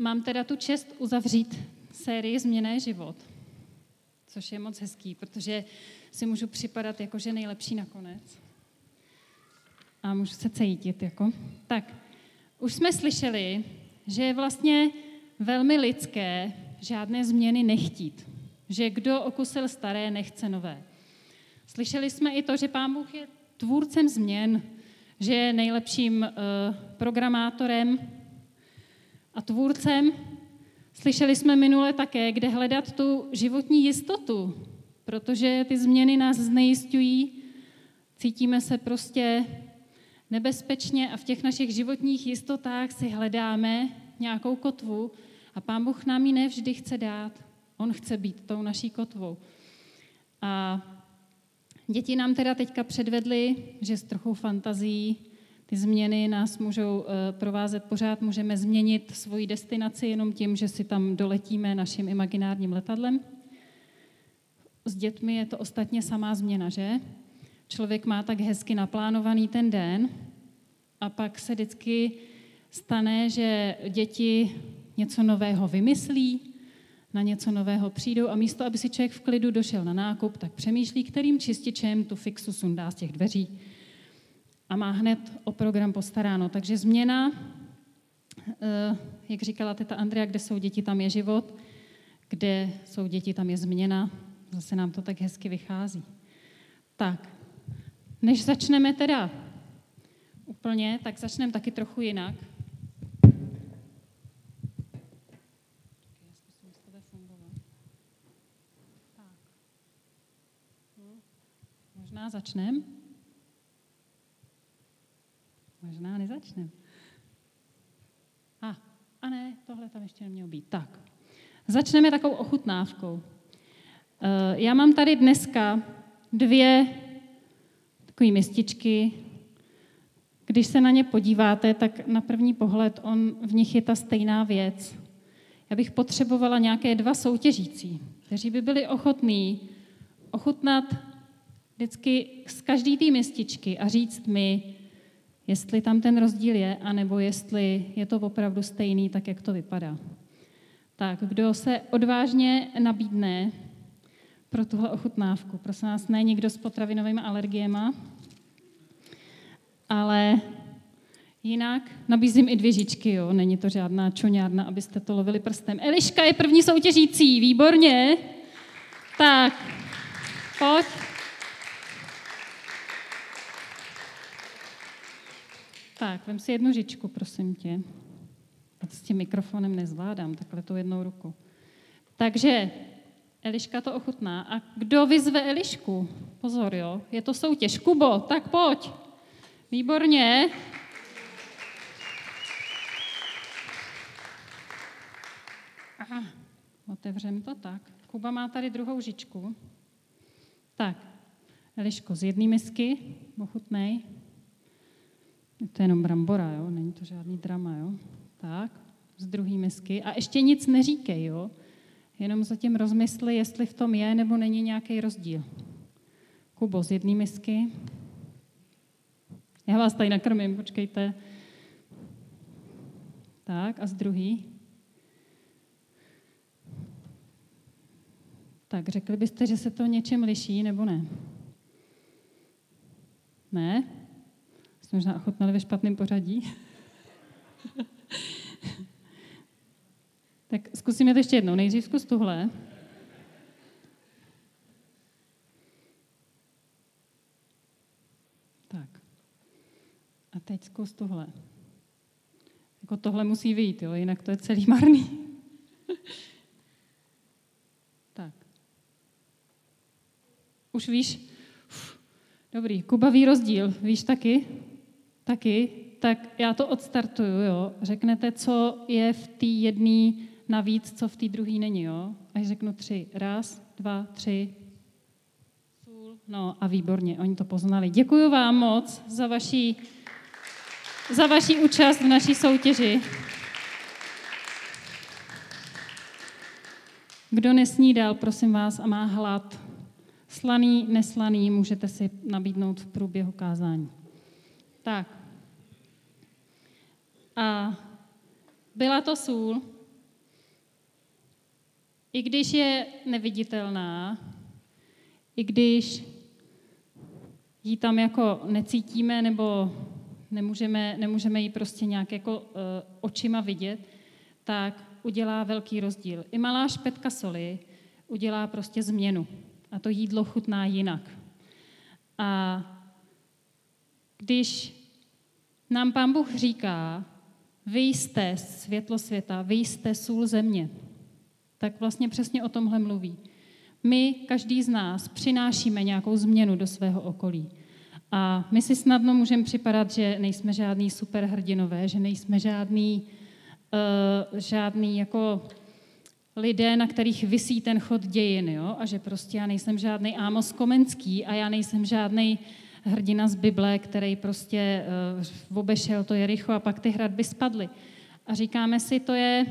mám teda tu čest uzavřít sérii Změné život, což je moc hezký, protože si můžu připadat jako, že nejlepší nakonec. A můžu se cítit jako. Tak, už jsme slyšeli, že je vlastně velmi lidské žádné změny nechtít. Že kdo okusil staré, nechce nové. Slyšeli jsme i to, že Pán Bůh je tvůrcem změn, že je nejlepším uh, programátorem a tvůrcem. Slyšeli jsme minule také, kde hledat tu životní jistotu, protože ty změny nás znejistují, cítíme se prostě nebezpečně a v těch našich životních jistotách si hledáme nějakou kotvu a Pán Bůh nám ji nevždy chce dát. On chce být tou naší kotvou. A děti nám teda teďka předvedly, že s trochou fantazí ty změny nás můžou eh, provázet pořád, můžeme změnit svoji destinaci jenom tím, že si tam doletíme naším imaginárním letadlem. S dětmi je to ostatně samá změna, že? Člověk má tak hezky naplánovaný ten den a pak se vždycky stane, že děti něco nového vymyslí, na něco nového přijdou a místo, aby si člověk v klidu došel na nákup, tak přemýšlí, kterým čističem tu fixu sundá z těch dveří a má hned o program postaráno. Takže změna, eh, jak říkala teta Andrea, kde jsou děti, tam je život, kde jsou děti, tam je změna. Zase nám to tak hezky vychází. Tak, než začneme teda úplně, tak začneme taky trochu jinak. Možná začneme? Možná nezačneme. A, a ne, tohle tam ještě nemělo být. Tak, začneme takovou ochutnávkou. Eh, já mám tady dneska dvě takové mističky. Když se na ně podíváte, tak na první pohled on, v nich je ta stejná věc. Já bych potřebovala nějaké dva soutěžící, kteří by byli ochotní ochutnat vždycky z každé té mističky a říct mi, jestli tam ten rozdíl je, anebo jestli je to opravdu stejný, tak jak to vypadá. Tak, kdo se odvážně nabídne pro tuhle ochutnávku? Prosím nás, ne nikdo s potravinovými alergiemi, ale jinak nabízím i dvě žičky, jo? není to žádná čoňárna, abyste to lovili prstem. Eliška je první soutěžící, výborně. Tak, pojď. Tak, vem si jednu žičku, prosím tě. A s tím mikrofonem nezvládám, takhle tu jednou ruku. Takže Eliška to ochutná. A kdo vyzve Elišku? Pozor, jo, je to soutěž. Kubo, tak pojď. Výborně. Aha, otevřem to tak. Kuba má tady druhou žičku. Tak, Eliško, z jedné misky, ochutnej. Je to jenom brambora, jo? Není to žádný drama, jo? Tak, z druhé misky. A ještě nic neříkej, jo? Jenom zatím rozmysli, jestli v tom je nebo není nějaký rozdíl. Kubo, z jedné misky. Já vás tady nakrmím, počkejte. Tak, a z druhý. Tak, řekli byste, že se to něčem liší, nebo ne? Ne? Jste možná ochotnali ve špatném pořadí. tak zkusíme to ještě jednou. Nejdřív zkus tuhle. Tak. A teď zkus tuhle. Jako tohle musí vyjít, jo? jinak to je celý marný. tak. Už víš? Dobrý, Kuba ví rozdíl, víš taky? Taky, tak já to odstartuju, jo. Řeknete, co je v té jedné navíc, co v té druhé není, jo. Až řeknu tři. Raz, dva, tři. Sůl. No a výborně, oni to poznali. Děkuji vám moc za vaši, za vaši účast v naší soutěži. Kdo nesnídal, prosím vás, a má hlad, slaný, neslaný, můžete si nabídnout v průběhu kázání. Tak. A byla to sůl, I když je neviditelná, i když ji tam jako necítíme nebo nemůžeme, nemůžeme ji prostě nějak jako uh, očima vidět, tak udělá velký rozdíl. I malá špetka soli udělá prostě změnu a to jídlo chutná jinak. A když nám pán Bůh říká, vy jste světlo světa, vy jste sůl země, tak vlastně přesně o tomhle mluví. My, každý z nás, přinášíme nějakou změnu do svého okolí. A my si snadno můžeme připadat, že nejsme žádný superhrdinové, že nejsme žádný, uh, žádný jako lidé, na kterých visí ten chod dějin, jo? a že prostě já nejsem žádný Ámos Komenský a já nejsem žádný hrdina z Bible, který prostě uh, obešel to Jericho a pak ty hradby spadly. A říkáme si, to je,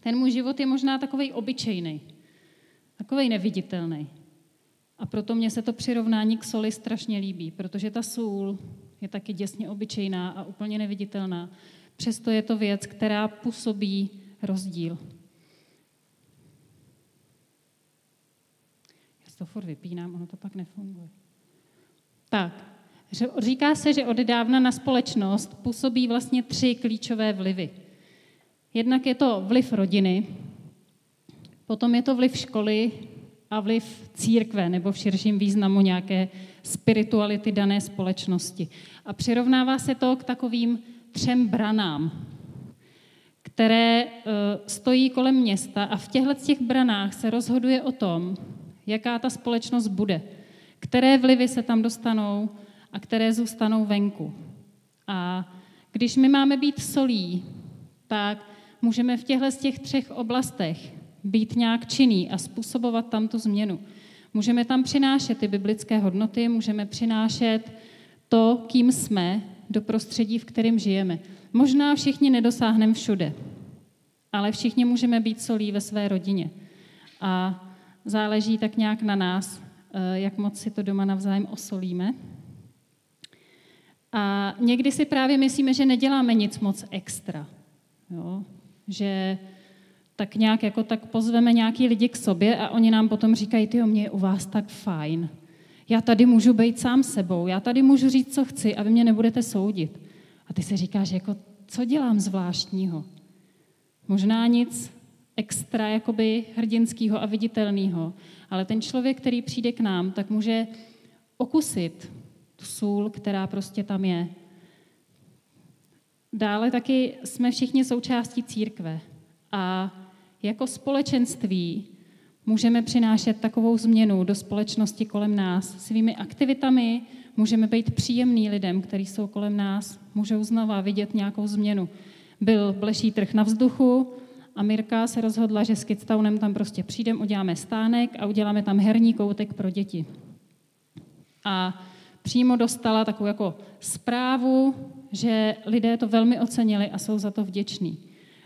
ten můj život je možná takový obyčejný, takový neviditelný. A proto mě se to přirovnání k soli strašně líbí, protože ta sůl je taky děsně obyčejná a úplně neviditelná. Přesto je to věc, která působí rozdíl. Já to furt vypínám, ono to pak nefunguje. Tak, říká se, že od dávna na společnost působí vlastně tři klíčové vlivy. Jednak je to vliv rodiny, potom je to vliv školy a vliv církve nebo v širším významu nějaké spirituality dané společnosti. A přirovnává se to k takovým třem branám, které e, stojí kolem města a v těchto těch branách se rozhoduje o tom, jaká ta společnost bude, které vlivy se tam dostanou a které zůstanou venku. A když my máme být solí, tak můžeme v těchto těch třech oblastech být nějak činný a způsobovat tam tu změnu. Můžeme tam přinášet ty biblické hodnoty, můžeme přinášet to, kým jsme, do prostředí, v kterém žijeme. Možná všichni nedosáhneme všude, ale všichni můžeme být solí ve své rodině. A záleží tak nějak na nás, jak moc si to doma navzájem osolíme. A někdy si právě myslíme, že neděláme nic moc extra. Jo? Že tak nějak jako tak pozveme nějaký lidi k sobě a oni nám potom říkají, ty mě je u vás tak fajn. Já tady můžu být sám sebou, já tady můžu říct, co chci a vy mě nebudete soudit. A ty si říkáš, jako, co dělám zvláštního? Možná nic extra jakoby hrdinského a viditelného, ale ten člověk, který přijde k nám, tak může okusit tu sůl, která prostě tam je. Dále taky jsme všichni součástí církve a jako společenství můžeme přinášet takovou změnu do společnosti kolem nás. Svými aktivitami můžeme být příjemný lidem, kteří jsou kolem nás, můžou znova vidět nějakou změnu. Byl bleší trh na vzduchu a Mirka se rozhodla, že s Kidstownem tam prostě přijdeme, uděláme stánek a uděláme tam herní koutek pro děti. A přímo dostala takovou jako zprávu, že lidé to velmi ocenili a jsou za to vděční.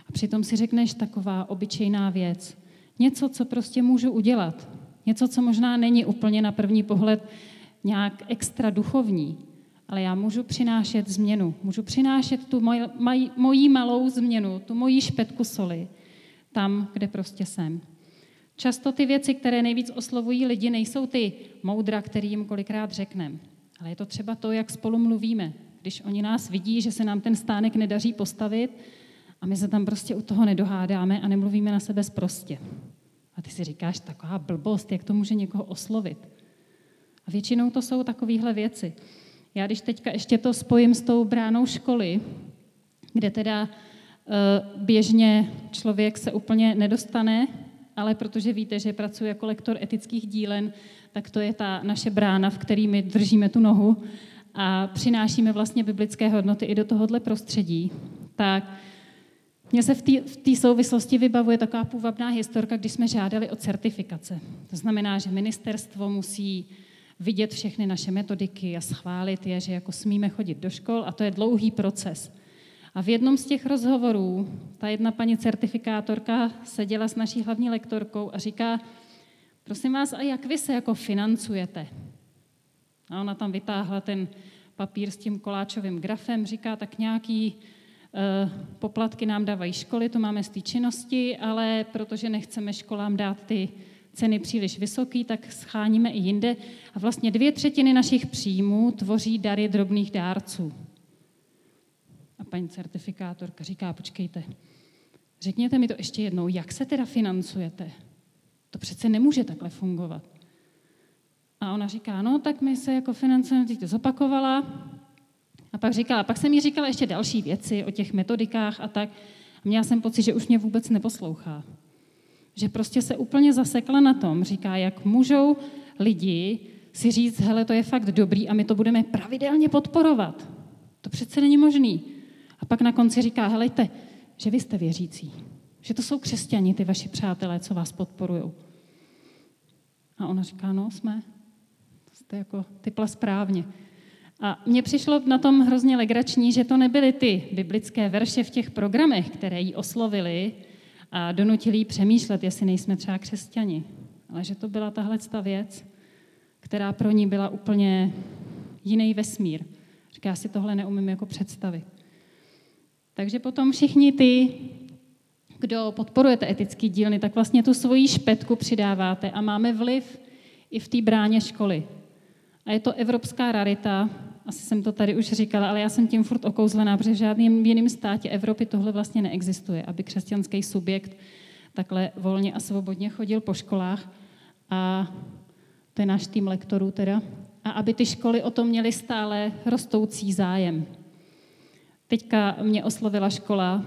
A přitom si řekneš taková obyčejná věc. Něco, co prostě můžu udělat. Něco, co možná není úplně na první pohled nějak extra duchovní, ale já můžu přinášet změnu. Můžu přinášet tu moj, maj, mojí malou změnu, tu mojí špetku soli, tam, kde prostě jsem. Často ty věci, které nejvíc oslovují lidi, nejsou ty moudra, který jim kolikrát řekneme, ale je to třeba to, jak spolu mluvíme. Když oni nás vidí, že se nám ten stánek nedaří postavit, a my se tam prostě u toho nedohádáme a nemluvíme na sebe zprostě. A ty si říkáš, taková blbost, jak to může někoho oslovit. A většinou to jsou takovéhle věci. Já když teďka ještě to spojím s tou bránou školy, kde teda běžně člověk se úplně nedostane, ale protože víte, že pracuji jako lektor etických dílen, tak to je ta naše brána, v který my držíme tu nohu a přinášíme vlastně biblické hodnoty i do tohohle prostředí. Tak mně se v té souvislosti vybavuje taková půvabná historka, když jsme žádali o certifikace. To znamená, že ministerstvo musí vidět všechny naše metodiky a schválit je, že jako smíme chodit do škol a to je dlouhý proces. A v jednom z těch rozhovorů ta jedna paní certifikátorka seděla s naší hlavní lektorkou a říká, prosím vás, a jak vy se jako financujete? A ona tam vytáhla ten papír s tím koláčovým grafem, říká, tak nějaký poplatky nám dávají školy, to máme z té činnosti, ale protože nechceme školám dát ty ceny příliš vysoký, tak scháníme i jinde. A vlastně dvě třetiny našich příjmů tvoří dary drobných dárců. Paní certifikátorka říká, počkejte, řekněte mi to ještě jednou, jak se teda financujete? To přece nemůže takhle fungovat. A ona říká, no tak my se jako financujeme, teď to zopakovala. A pak říkala, pak jsem jí říkala ještě další věci o těch metodikách a tak. A měla jsem pocit, že už mě vůbec neposlouchá. Že prostě se úplně zasekla na tom, říká, jak můžou lidi si říct, hele, to je fakt dobrý a my to budeme pravidelně podporovat. To přece není možný. A pak na konci říká, helejte, že vy jste věřící. Že to jsou křesťani, ty vaši přátelé, co vás podporují. A ona říká, no, jsme. Jste jako typla správně. A mně přišlo na tom hrozně legrační, že to nebyly ty biblické verše v těch programech, které jí oslovily a donutili jí přemýšlet, jestli nejsme třeba křesťani. Ale že to byla tahle věc, která pro ní byla úplně jiný vesmír. Říká, já si tohle neumím jako představit. Takže potom všichni ty, kdo podporujete etický dílny, tak vlastně tu svoji špetku přidáváte a máme vliv i v té bráně školy. A je to evropská rarita, asi jsem to tady už říkala, ale já jsem tím furt okouzlená, protože v žádném jiném státě Evropy tohle vlastně neexistuje, aby křesťanský subjekt takhle volně a svobodně chodil po školách a to je náš tým lektorů teda, a aby ty školy o tom měly stále rostoucí zájem. Teďka mě oslovila škola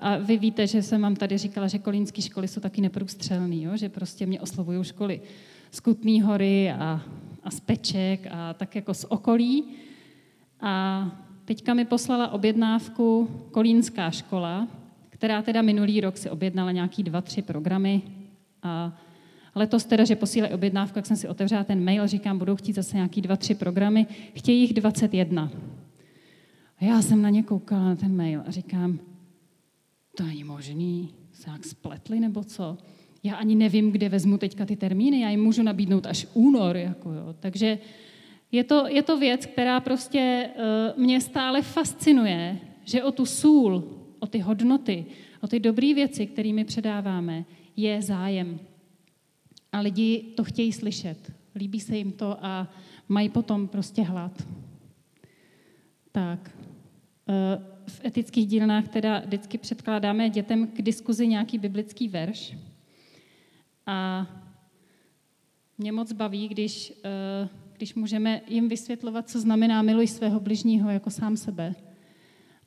a vy víte, že jsem vám tady říkala, že kolínské školy jsou taky neprůstřelný, jo? že prostě mě oslovují školy z Kutný hory a, a z Peček a tak jako z okolí. A teďka mi poslala objednávku kolínská škola, která teda minulý rok si objednala nějaký dva, tři programy a letos teda, že posílají objednávku, jak jsem si otevřela ten mail, říkám, budou chtít zase nějaký dva, tři programy, chtějí jich 21. A já jsem na ně koukala, na ten mail a říkám, to není možný, se jak spletli nebo co? Já ani nevím, kde vezmu teďka ty termíny, já jim můžu nabídnout až únor. Jako jo. Takže je to, je to věc, která prostě uh, mě stále fascinuje, že o tu sůl, o ty hodnoty, o ty dobré věci, kterými předáváme, je zájem. A lidi to chtějí slyšet. Líbí se jim to a mají potom prostě hlad. Tak. Eh, v etických dílnách teda vždycky předkládáme dětem k diskuzi nějaký biblický verš. A mě moc baví, když, eh, když můžeme jim vysvětlovat, co znamená miluj svého bližního jako sám sebe.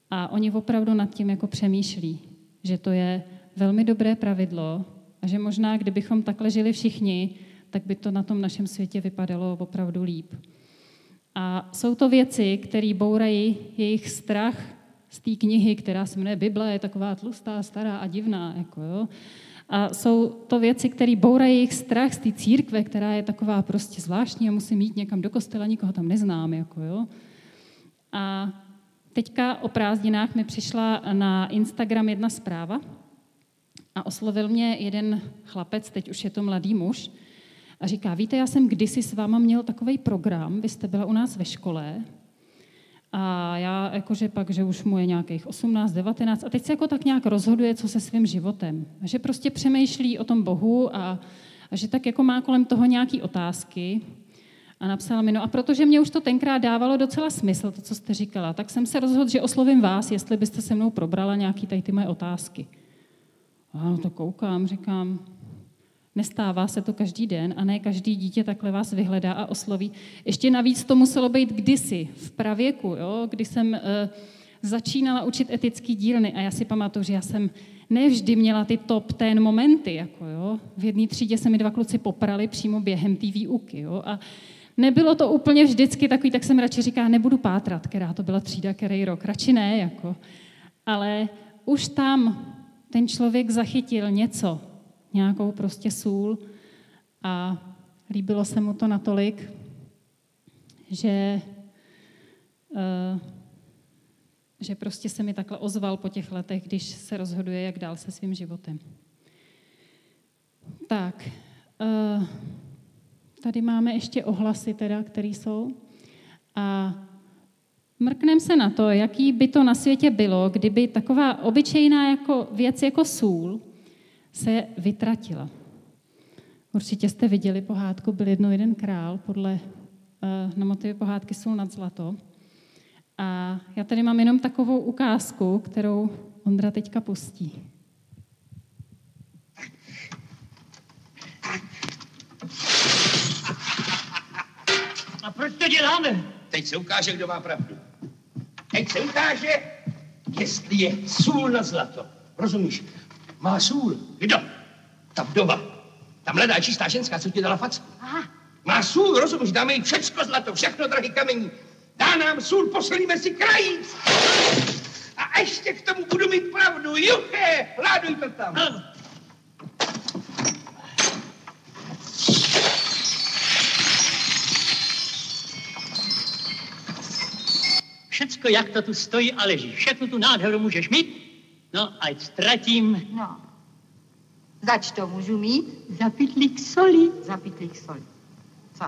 A oni opravdu nad tím jako přemýšlí, že to je velmi dobré pravidlo a že možná, kdybychom takhle žili všichni, tak by to na tom našem světě vypadalo opravdu líp. A jsou to věci, které bourají jejich strach z té knihy, která se jmenuje Bible, je taková tlustá, stará a divná. Jako jo. A jsou to věci, které bourají jejich strach z té církve, která je taková prostě zvláštní a musím jít někam do kostela, nikoho tam neznám. Jako jo. A teďka o prázdninách mi přišla na Instagram jedna zpráva a oslovil mě jeden chlapec, teď už je to mladý muž, a říká, víte, já jsem kdysi s váma měl takový program, vy jste byla u nás ve škole a já jakože pak, že už mu je nějakých 18, 19 a teď se jako tak nějak rozhoduje, co se svým životem. A že prostě přemýšlí o tom Bohu a, a že tak jako má kolem toho nějaký otázky. A napsala mi, no a protože mě už to tenkrát dávalo docela smysl, to, co jste říkala, tak jsem se rozhodl, že oslovím vás, jestli byste se mnou probrala nějaký tady ty moje otázky. A no to koukám, říkám, Nestává se to každý den a ne každý dítě takhle vás vyhledá a osloví. Ještě navíc to muselo být kdysi, v pravěku, jo, kdy jsem uh, začínala učit etický dílny a já si pamatuju, že já jsem nevždy měla ty top ten momenty. Jako, jo. V jedné třídě se mi dva kluci poprali přímo během té výuky. Jo, a nebylo to úplně vždycky takový, tak jsem radši říká, nebudu pátrat, která to byla třída, který rok, radši ne. Jako. Ale už tam ten člověk zachytil něco, nějakou prostě sůl a líbilo se mu to natolik, že, uh, že prostě se mi takhle ozval po těch letech, když se rozhoduje, jak dál se svým životem. Tak, uh, tady máme ještě ohlasy, teda, které jsou. A Mrkneme se na to, jaký by to na světě bylo, kdyby taková obyčejná jako věc jako sůl se vytratila. Určitě jste viděli pohádku Byl jednou jeden král podle uh, na motivy pohádky Sůl nad zlato. A já tady mám jenom takovou ukázku, kterou Ondra teďka pustí. A proč to děláme? Teď se ukáže, kdo má pravdu. Teď se ukáže, jestli je sůl na zlato. Rozumíš? Má sůl. Kdo? Ta vdova. Ta mladá čistá ženská, co ti dala facku. Aha. Má sůl, rozumíš? Dáme jí všecko zlato, všechno drahý kamení. Dá nám sůl, posolíme si krajíc. A ještě k tomu budu mít pravdu. Juché, láduj to tam. Ano. Všecko, jak to tu stojí a leží. Všechno tu nádheru můžeš mít. No, ať ztratím No. Zač to můžu mít? za pytlík soli. Za pitlík soli. Co?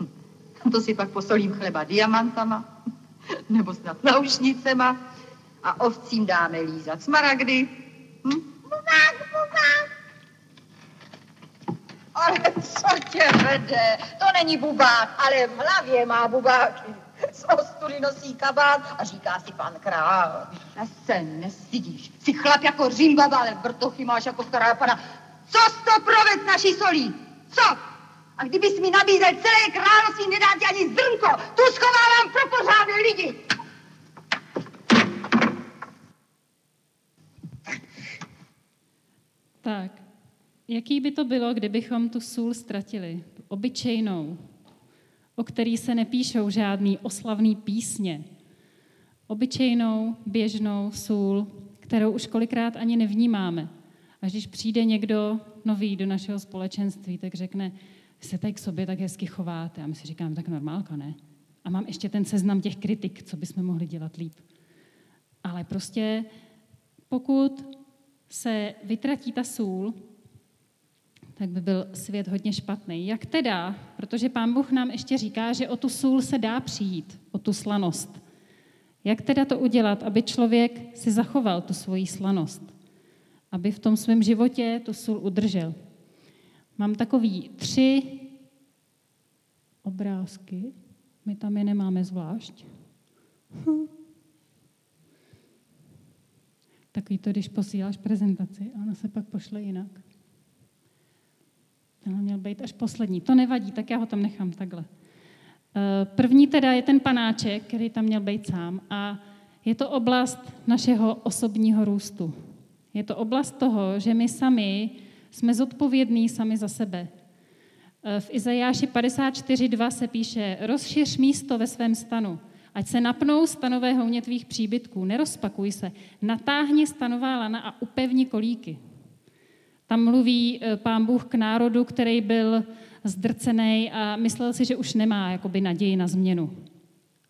Hm. To si pak posolím chleba diamantama, nebo snad naušnicema a ovcím dáme lízat smaragdy. Hm? Bubák, bubák. Ale co tě vede? To není bubák, ale v hlavě má bubáky. Z ostudy nosí kabát a říká si pan král. A se nestydíš. Jsi chlap jako římbaba, ale vrtochy máš jako stará pana. Co jsi to proved naší solí? Co? A kdybys mi nabízel celé království, nedá ti ani zrnko. Tu schovávám pro pořádné lidi. Tak, jaký by to bylo, kdybychom tu sůl ztratili? Obyčejnou, o který se nepíšou žádný oslavný písně. Obyčejnou, běžnou sůl, kterou už kolikrát ani nevnímáme. Až když přijde někdo nový do našeho společenství, tak řekne, se tady k sobě tak hezky chováte. A my si říkáme, tak normálka, ne? A mám ještě ten seznam těch kritik, co bychom mohli dělat líp. Ale prostě pokud se vytratí ta sůl, tak by byl svět hodně špatný. Jak teda? Protože pán Bůh nám ještě říká, že o tu sůl se dá přijít, o tu slanost. Jak teda to udělat, aby člověk si zachoval tu svoji slanost? Aby v tom svém životě tu sůl udržel. Mám takový tři obrázky. My tam je nemáme zvlášť. Hm. Takový to, když posíláš prezentaci, a ona se pak pošle jinak. Tenhle měl být až poslední. To nevadí, tak já ho tam nechám takhle. Eh, První teda je ten panáček, který tam měl být sám a je to oblast našeho osobního růstu. Je to oblast toho, že my sami jsme zodpovědní sami za sebe. Eh, V Izajáši 54.2 se píše, rozšiř místo ve svém stanu, ať se napnou stanové houně tvých příbytků, nerozpakuj se, natáhni stanová lana a upevni kolíky. Tam mluví eh, pán Bůh k národu, který byl zdrcený a myslel si, že už nemá jakoby naději na změnu.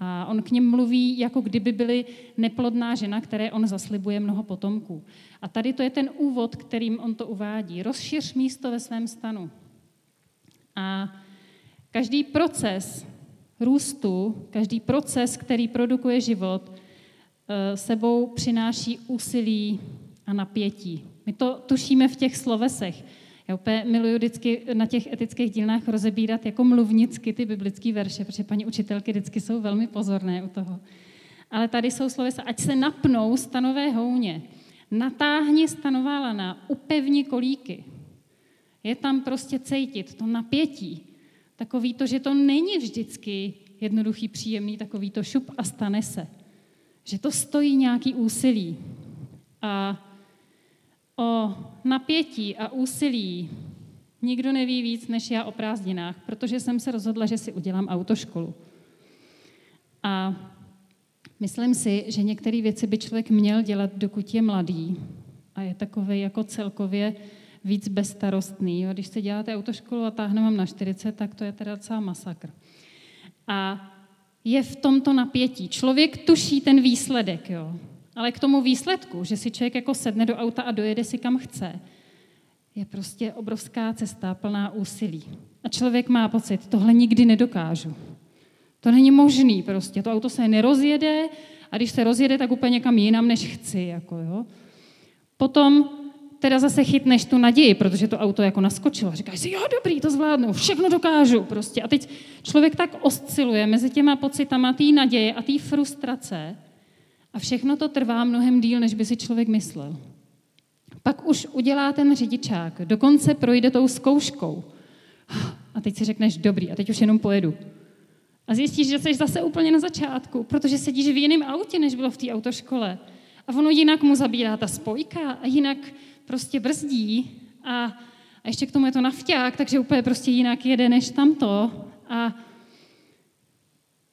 A on k ním mluví, jako kdyby byli neplodná žena, které on zaslibuje mnoho potomků. A tady to je ten úvod, kterým on to uvádí. Rozšiř místo ve svém stanu. A každý proces růstu, každý proces, který produkuje život, eh, sebou přináší úsilí a napětí. My to tušíme v těch slovesech. Já úplně miluji vždycky na těch etických dílnách rozebírat jako mluvnicky ty biblické verše, protože paní učitelky vždycky jsou velmi pozorné u toho. Ale tady jsou slovesa, ať se napnou stanové houně, natáhni stanová lana, upevni kolíky. Je tam prostě cítit to napětí. Takový to, že to není vždycky jednoduchý, příjemný, takový to šup a stane se. Že to stojí nějaký úsilí. A o napětí a úsilí nikdo neví víc než já o prázdninách, protože jsem se rozhodla, že si udělám autoškolu. A myslím si, že některé věci by člověk měl dělat, dokud je mladý a je takový jako celkově víc bezstarostný. Když se děláte autoškolu a táhne vám na 40, tak to je teda docela masakr. A je v tomto napětí. Člověk tuší ten výsledek, jo. Ale k tomu výsledku, že si člověk jako sedne do auta a dojede si kam chce, je prostě obrovská cesta plná úsilí. A člověk má pocit, tohle nikdy nedokážu. To není možný prostě. To auto se nerozjede a když se rozjede, tak úplně někam jinam, než chci. Jako, jo. Potom teda zase chytneš tu naději, protože to auto jako naskočilo. Říkáš si, jo, dobrý, to zvládnu, všechno dokážu prostě. A teď člověk tak osciluje mezi těma pocitama té naděje a té frustrace a všechno to trvá mnohem díl, než by si člověk myslel. Pak už udělá ten řidičák, dokonce projde tou zkouškou. A teď si řekneš, dobrý, a teď už jenom pojedu. A zjistíš, že jsi zase úplně na začátku, protože sedíš v jiném autě, než bylo v té autoškole. A ono jinak mu zabírá ta spojka a jinak prostě brzdí a, a ještě k tomu je to nafťák, takže úplně prostě jinak jede než tamto. A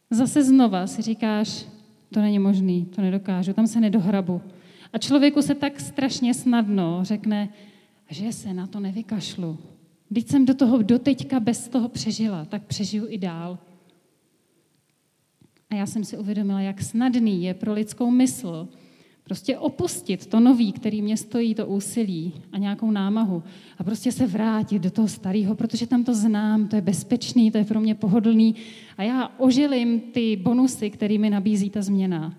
zase znova si říkáš, to není možný, to nedokážu, tam se nedohrabu. A člověku se tak strašně snadno řekne, že se na to nevykašlu. Když jsem do toho doteďka bez toho přežila, tak přežiju i dál. A já jsem si uvědomila, jak snadný je pro lidskou mysl prostě opustit to nový, který mě stojí, to úsilí a nějakou námahu a prostě se vrátit do toho starého, protože tam to znám, to je bezpečný, to je pro mě pohodlný a já ožilím ty bonusy, který mi nabízí ta změna,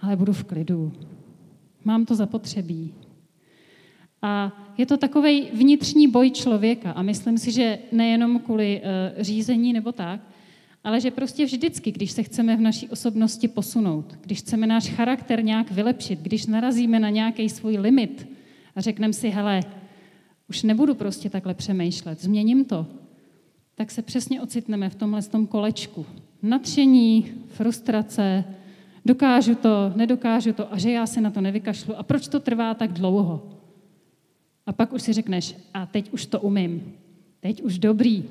ale budu v klidu. Mám to zapotřebí. A je to takový vnitřní boj člověka a myslím si, že nejenom kvůli uh, řízení nebo tak, ale že prostě vždycky, když se chceme v naší osobnosti posunout, když chceme náš charakter nějak vylepšit, když narazíme na nějaký svůj limit a řekneme si, hele, už nebudu prostě takhle přemýšlet, změním to, tak se přesně ocitneme v tomhle tom kolečku. Natření, frustrace, dokážu to, nedokážu to a že já se na to nevykašlu a proč to trvá tak dlouho. A pak už si řekneš, a teď už to umím, teď už dobrý,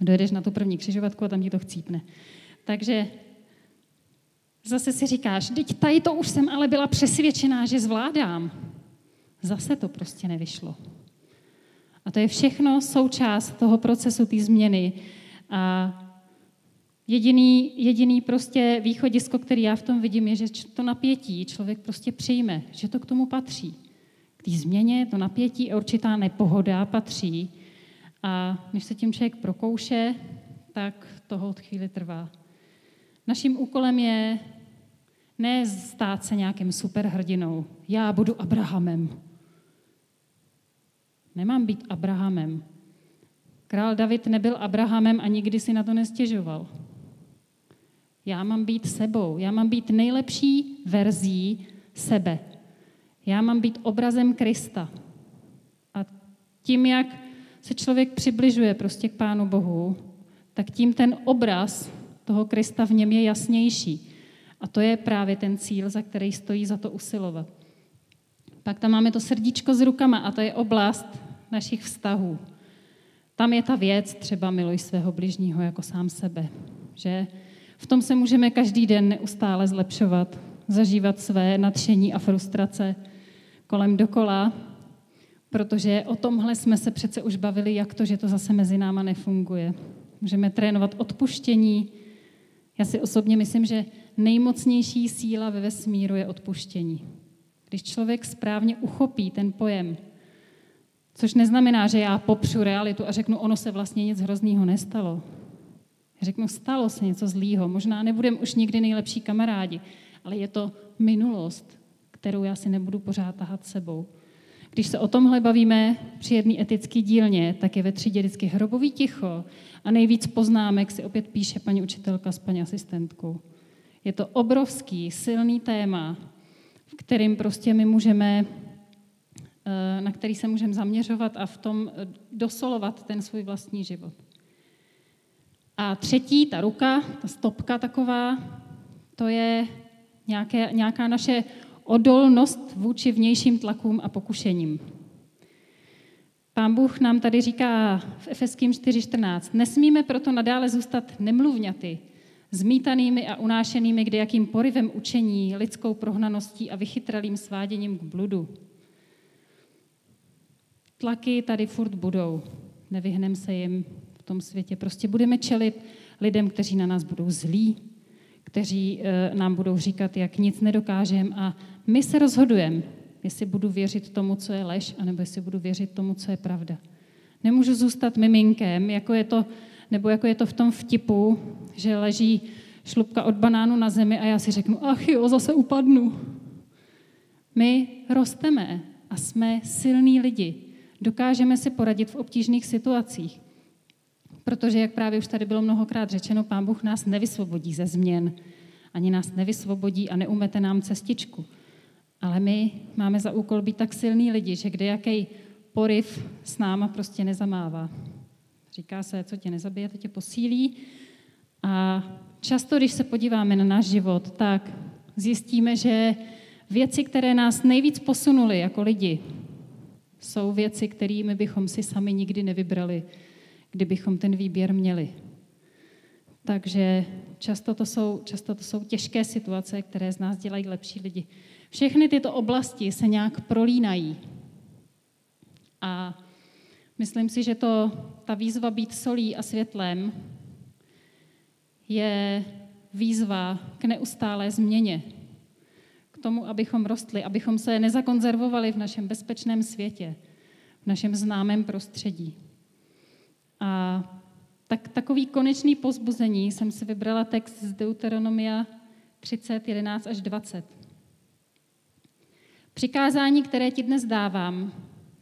dojedeš na tu první křižovatku a tam ti to chcípne. Takže zase si říkáš, teď tady to už jsem ale byla přesvědčená, že zvládám. Zase to prostě nevyšlo. A to je všechno součást toho procesu té změny. A jediný, jediný prostě východisko, který já v tom vidím, je, že to napětí člověk prostě přijme, že to k tomu patří. K té změně to napětí a určitá nepohoda patří a když se tím člověk prokouše, tak toho od chvíli trvá. Naším úkolem je ne stát se nějakým superhrdinou. Já budu Abrahamem. Nemám být Abrahamem. Král David nebyl Abrahamem a nikdy si na to nestěžoval. Já mám být sebou. Já mám být nejlepší verzí sebe. Já mám být obrazem Krista. A tím, jak se člověk přibližuje prostě k Pánu Bohu, tak tím ten obraz toho Krista v něm je jasnější. A to je právě ten cíl, za který stojí za to usilovat. Pak tam máme to srdíčko s rukama a to je oblast našich vztahů. Tam je ta věc, třeba miluj svého bližního jako sám sebe. Že v tom se můžeme každý den neustále zlepšovat, zažívat své nadšení a frustrace kolem dokola, protože o tomhle jsme se přece už bavili, jak to, že to zase mezi náma nefunguje. Můžeme trénovat odpuštění. Já si osobně myslím, že nejmocnější síla ve vesmíru je odpuštění. Když člověk správně uchopí ten pojem, což neznamená, že já popřu realitu a řeknu, ono se vlastně nic hroznýho nestalo. Já řeknu, stalo se něco zlýho, možná nebudeme už nikdy nejlepší kamarádi, ale je to minulost, kterou já si nebudu pořád tahat sebou. Když se o tomhle bavíme při jedné etické dílně, tak je ve třídě vždycky hrobový ticho a nejvíc poznámek si opět píše paní učitelka s paní asistentkou. Je to obrovský, silný téma, v kterým prostě my můžeme, eh, na který se můžeme zaměřovat a v tom eh, dosolovat ten svůj vlastní život. A třetí, ta ruka, ta stopka taková, to je nějaké, nějaká naše odolnost vůči vnějším tlakům a pokušením. Pán Bůh nám tady říká v Efeským 4.14, nesmíme proto nadále zůstat nemluvňaty, zmítanými a unášenými kdejakým porivem učení, lidskou prohnaností a vychytralým sváděním k bludu. Tlaky tady furt budou, nevyhneme se jim v tom světě. Prostě budeme čelit lidem, kteří na nás budou zlí, kteří eh, nám budou říkat, jak nic nedokážeme a my se rozhodujeme, jestli budu věřit tomu, co je lež, anebo jestli budu věřit tomu, co je pravda. Nemůžu zůstat miminkem, jako je to, nebo jako je to v tom vtipu že leží šlupka od banánu na zemi a já si řeknu, ach jo, zase upadnu. My rosteme a jsme silní lidi. Dokážeme si poradit v obtížných situacích. Protože, jak právě už tady bylo mnohokrát řečeno, Pán Bůh nás nevysvobodí ze změn. Ani nás nevysvobodí a neumete nám cestičku. Ale my máme za úkol být tak silní lidi, že kde jaký poriv s náma prostě nezamává. Říká se, co tě nezabije, to tě posílí. A často, když se podíváme na náš život, tak zjistíme, že věci, které nás nejvíc posunuly jako lidi, jsou věci, kterými bychom si sami nikdy nevybrali, kdybychom ten výběr měli. Takže často to, jsou, často to jsou těžké situace, které z nás dělají lepší lidi. Všechny tyto oblasti se nějak prolínají. A myslím si, že to, ta výzva být solí a světlem je výzva k neustálé změně. K tomu, abychom rostli, abychom se nezakonzervovali v našem bezpečném světě, v našem známém prostředí. A tak, takový konečný pozbuzení jsem si vybrala text z Deuteronomia 30, 11 až 20. Přikázání, které ti dnes dávám,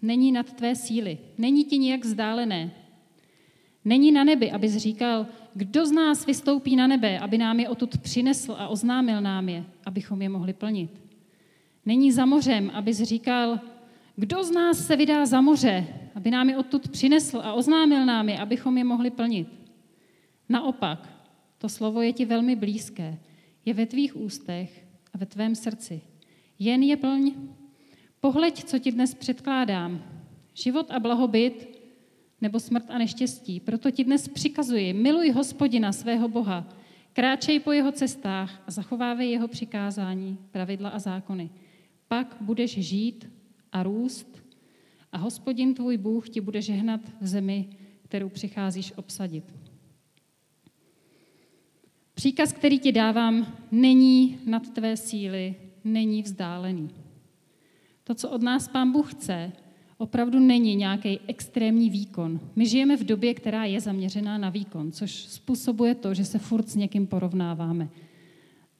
není nad tvé síly, není ti nijak vzdálené. Není na nebi, abys říkal, kdo z nás vystoupí na nebe, aby nám je odtud přinesl a oznámil nám je, abychom je mohli plnit. Není za mořem, abys říkal, kdo z nás se vydá za moře, aby nám je odtud přinesl a oznámil nám je, abychom je mohli plnit. Naopak, to slovo je ti velmi blízké, je ve tvých ústech a ve tvém srdci. Jen je plň. Pohleď, co ti dnes předkládám. Život a blahobyt, nebo smrt a neštěstí. Proto ti dnes přikazuji, miluj hospodina svého Boha, kráčej po jeho cestách a zachovávej jeho přikázání, pravidla a zákony. Pak budeš žít a růst a hospodin tvůj Bůh ti bude žehnat v zemi, kterou přicházíš obsadit. Příkaz, který ti dávám, není nad tvé síly, není vzdálený. To, co od nás Pán Bůh chce, opravdu není nějaký extrémní výkon. My žijeme v době, která je zaměřená na výkon, což způsobuje to, že se furt s někým porovnáváme.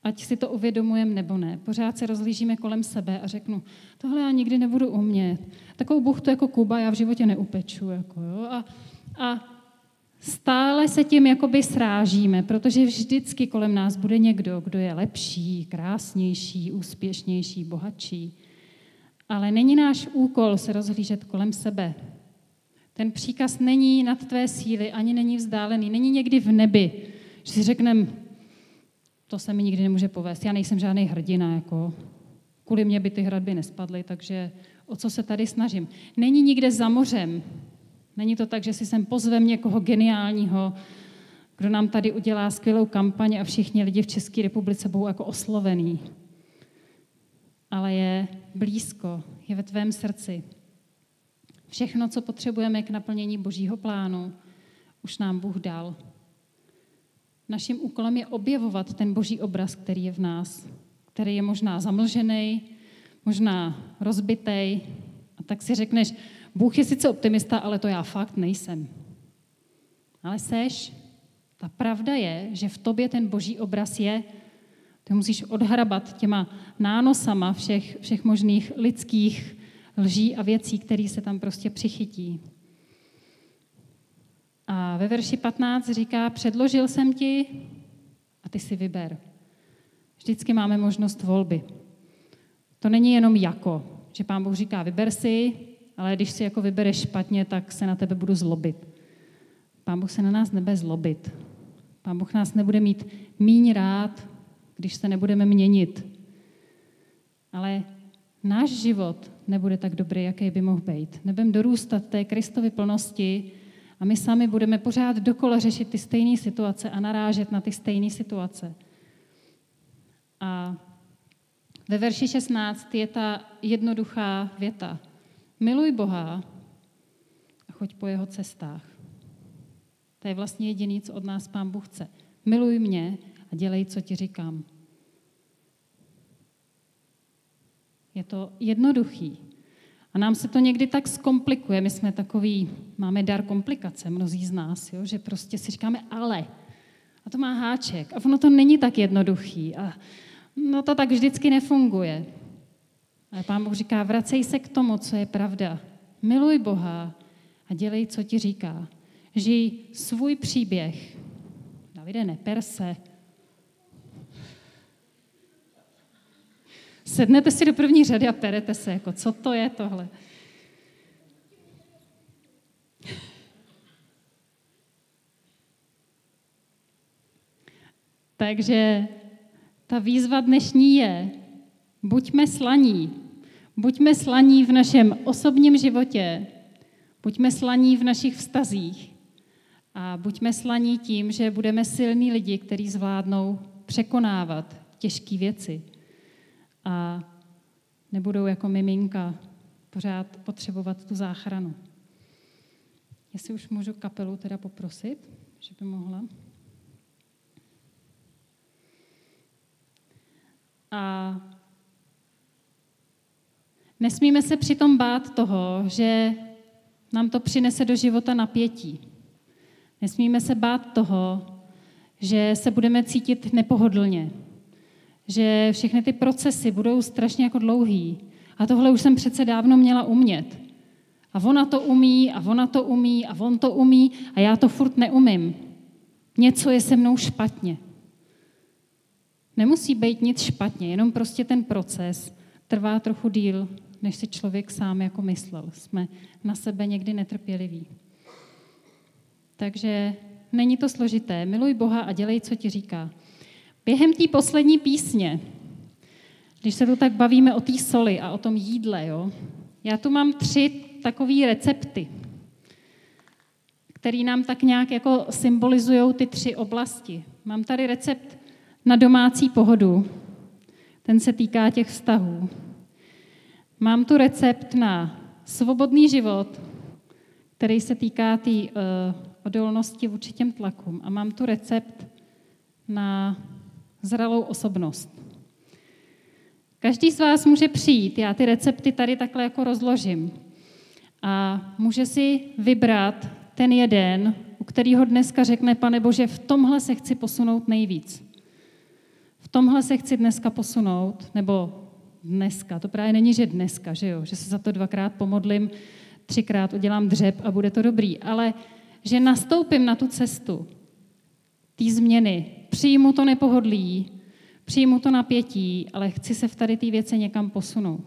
Ať si to uvědomujeme nebo ne. Pořád se rozlížíme kolem sebe a řeknu, tohle já nikdy nebudu umět. Takovou buchtu jako Kuba já v životě neupeču. Jako, jo? A, a stále se tím jakoby srážíme, protože vždycky kolem nás bude někdo, kdo je lepší, krásnější, úspěšnější, bohatší. Ale není náš úkol se rozhlížet kolem sebe. Ten příkaz není nad tvé síly, ani není vzdálený, není někdy v nebi, že si řekneme, to se mi nikdy nemůže povést, já nejsem žádný hrdina, jako kvůli mě by ty hradby nespadly, takže o co se tady snažím. Není nikde za mořem. Není to tak, že si sem pozvem někoho geniálního, kdo nám tady udělá skvělou kampaň a všichni lidi v České republice budou jako oslovený ale je blízko, je ve tvém srdci. Všechno, co potřebujeme k naplnění Božího plánu, už nám Bůh dal. Naším úkolem je objevovat ten Boží obraz, který je v nás, který je možná zamlžený, možná rozbitej. A tak si řekneš, Bůh je sice optimista, ale to já fakt nejsem. Ale seš, ta pravda je, že v tobě ten boží obraz je ty musíš odhrabat těma nánosama všech, všech možných lidských lží a věcí, které se tam prostě přichytí. A ve verši 15 říká, předložil jsem ti a ty si vyber. Vždycky máme možnost volby. To není jenom jako, že pán Bůh říká, vyber si, ale když si jako vybereš špatně, tak se na tebe budu zlobit. Pán Bůh se na nás nebe zlobit. Pán Bůh nás nebude mít míň rád, když se nebudeme měnit. Ale náš život nebude tak dobrý, jaký by mohl být. Nebudeme dorůstat té Kristovy plnosti a my sami budeme pořád dokola řešit ty stejné situace a narážet na ty stejné situace. A ve verši 16 je ta jednoduchá věta. Miluj Boha a choď po jeho cestách. To je vlastně jediný, co od nás Pán Bůh chce. Miluj mě a dělej, co ti říkám. Je to jednoduchý. A nám se to někdy tak zkomplikuje. My jsme takový, máme dar komplikace, mnozí z nás, jo, že prostě si říkáme ale. A to má háček. A ono to není tak jednoduchý. A no to tak vždycky nefunguje. Ale pán Bůh říká, vracej se k tomu, co je pravda. Miluj Boha a dělej, co ti říká. Žij svůj příběh. Davide, neper se. Sednete si do první řady a perete se, jako co to je tohle. Takže ta výzva dnešní je, buďme slaní. Buďme slaní v našem osobním životě, buďme slaní v našich vztazích a buďme slaní tím, že budeme silní lidi, kteří zvládnou překonávat těžké věci a nebudou jako miminka pořád potřebovat tu záchranu. Jestli už můžu kapelu teda poprosit, že by mohla. A nesmíme se přitom bát toho, že nám to přinese do života napětí. Nesmíme se bát toho, že se budeme cítit nepohodlně, že všechny ty procesy budou strašně jako dlouhý. A tohle už jsem přece dávno měla umět. A ona to umí, a ona to umí, a on to umí, a já to furt neumím. Něco je se mnou špatně. Nemusí být nic špatně, jenom prostě ten proces trvá trochu díl, než si člověk sám jako myslel. Jsme na sebe někdy netrpěliví. Takže není to složité. Miluj Boha a dělej, co ti říká. Během té poslední písně, když se tu tak bavíme o té soli a o tom jídle, jo, já tu mám tři takové recepty, které nám tak nějak jako symbolizují ty tři oblasti. Mám tady recept na domácí pohodu. Ten se týká těch vztahů. Mám tu recept na svobodný život, který se týká té uh, odolnosti vůči těm tlakům. A mám tu recept na zralou osobnost. Každý z vás může přijít, já ty recepty tady takhle jako rozložím. A může si vybrat ten jeden, u kterého dneska řekne, pane Bože, v tomhle se chci posunout nejvíc. V tomhle se chci dneska posunout, nebo dneska, to právě není, že dneska, že jo, že se za to dvakrát pomodlím, třikrát udělám dřeb a bude to dobrý, ale že nastoupím na tu cestu té změny, přijmu to nepohodlí, přijmu to napětí, ale chci se v tady té věci někam posunout.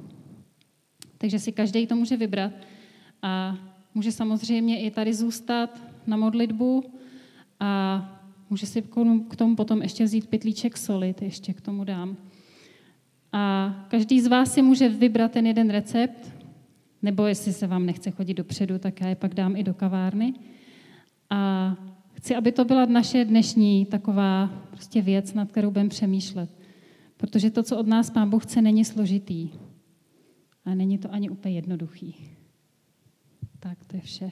Takže si každý to může vybrat a může samozřejmě i tady zůstat na modlitbu a může si k tomu potom ještě vzít pytlíček soli, ještě k tomu dám. A každý z vás si může vybrat ten jeden recept, nebo jestli se vám nechce chodit dopředu, tak já je pak dám i do kavárny. A chci, aby to byla naše dnešní taková prostě věc, nad kterou budeme přemýšlet. Protože to, co od nás Pán Bůh chce, není složitý. A není to ani úplně jednoduchý. Tak to je vše.